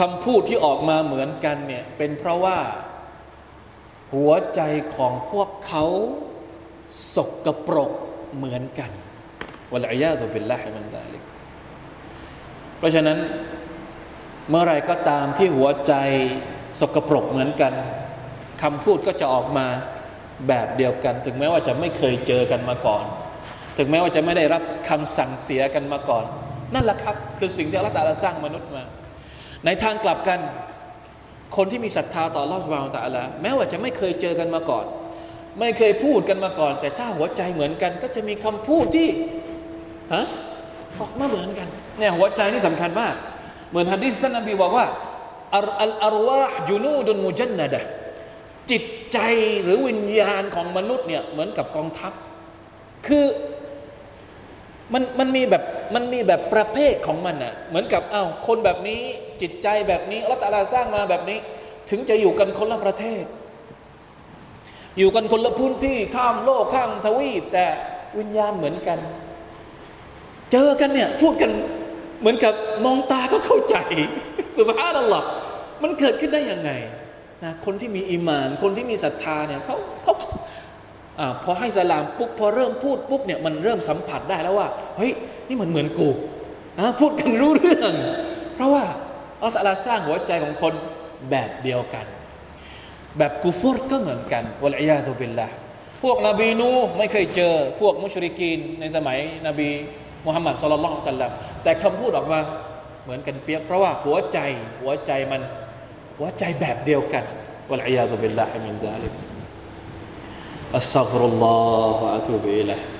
คำพูดที่ออกมาเหมือนกันเนี่ยเป็นเพราะว่าหัวใจของพวกเขาสกปรกเหมือนกันวลัยยาตุบิลลาฮิมันซาลิกเพราะฉะนั้นเมื่อไรก็ตามที่หัวใจสกปรกเหมือนกันคำพูดก็จะออกมาแบบเดียวกัน ถึงแม้ว่าจะไม่เคยเจอกันมาก่อน ถึงแม้ว่าจะไม่ได้รับคำสั่งเสียกันมาก่อน นั่นแหละครับ คือสิ่งที่อัลลอฮฺตาลาสร้างมนุษย์มา ในทางกลับกัน คนที่มีศรัทธาต่อลอสวาลตาลาแม้ว่าจะไม่เคยเจอกันมาก่อน ไม่เคยพูดกันมาก่อน แต่ถ้าหัวใจเหมือนกัน ก็จะมีคำพูดที่ฮะออกมาเหมือนกันเนี่ยหัวใจนี่สำคัญมาก เหมือนฮะดิษท่านนบีบอกว่าอัลอารวาห์จุนูดุนมุจันนดะจิตใจหรือวิญญาณของมนุษย์เนี่ยเหมือนกับกองทัพ คือ มันมันมีแบบมันมีแบบประเภทของมันอะเหมือนกับอ้าวคนแบบนี้จิตใจแบบนี้อัลตาลาสร้างมาแบบนี้ ถึงจะอยู่กันคนละประเทศ อยู่กันคนละพื้นที่ข้ามโลกข้ามทวีป แต่วิญญาณเหมือนกัน เจอกันเนี่ยพูดกันเหมือนกับมองตาก็เข้าใจสุภาพนัลลอฮ์มันเกิดขึ้นได้ยังไงนะคนที่มีอีมาน คนที่มีศรัทธาเนี่ยเขาเขา อพอให้สลามปุ๊บพอเริ่มพูดปุ๊บเนี่ยมันเริ่มสัมผัสได้แล้วว่าเฮ้ยนี่มันเหมือนกูนะพูดกันรู้เรื่อง เพราะว่าอัลลอฮฺสร้างหัวใจของคนแบบเดียวกัน แบบกูฟอร์ก็เหมือนกันวะลัยยาตุบิลละพวกนบีนูไม่เคยเจอ พวกมุชริกีนในสมัยนบีมุฮัมมัดสุลลัลลอฮุสัลลัมแต่คำพูดออกมาเหมือนกันเปียกเพราะว่าหัวใจหัวใจมันหัวใจแบบเดียวกันวะลัยยาตุบิลละมินซาลิกอัสซักรุล أستغفر الله وأتوب إليه.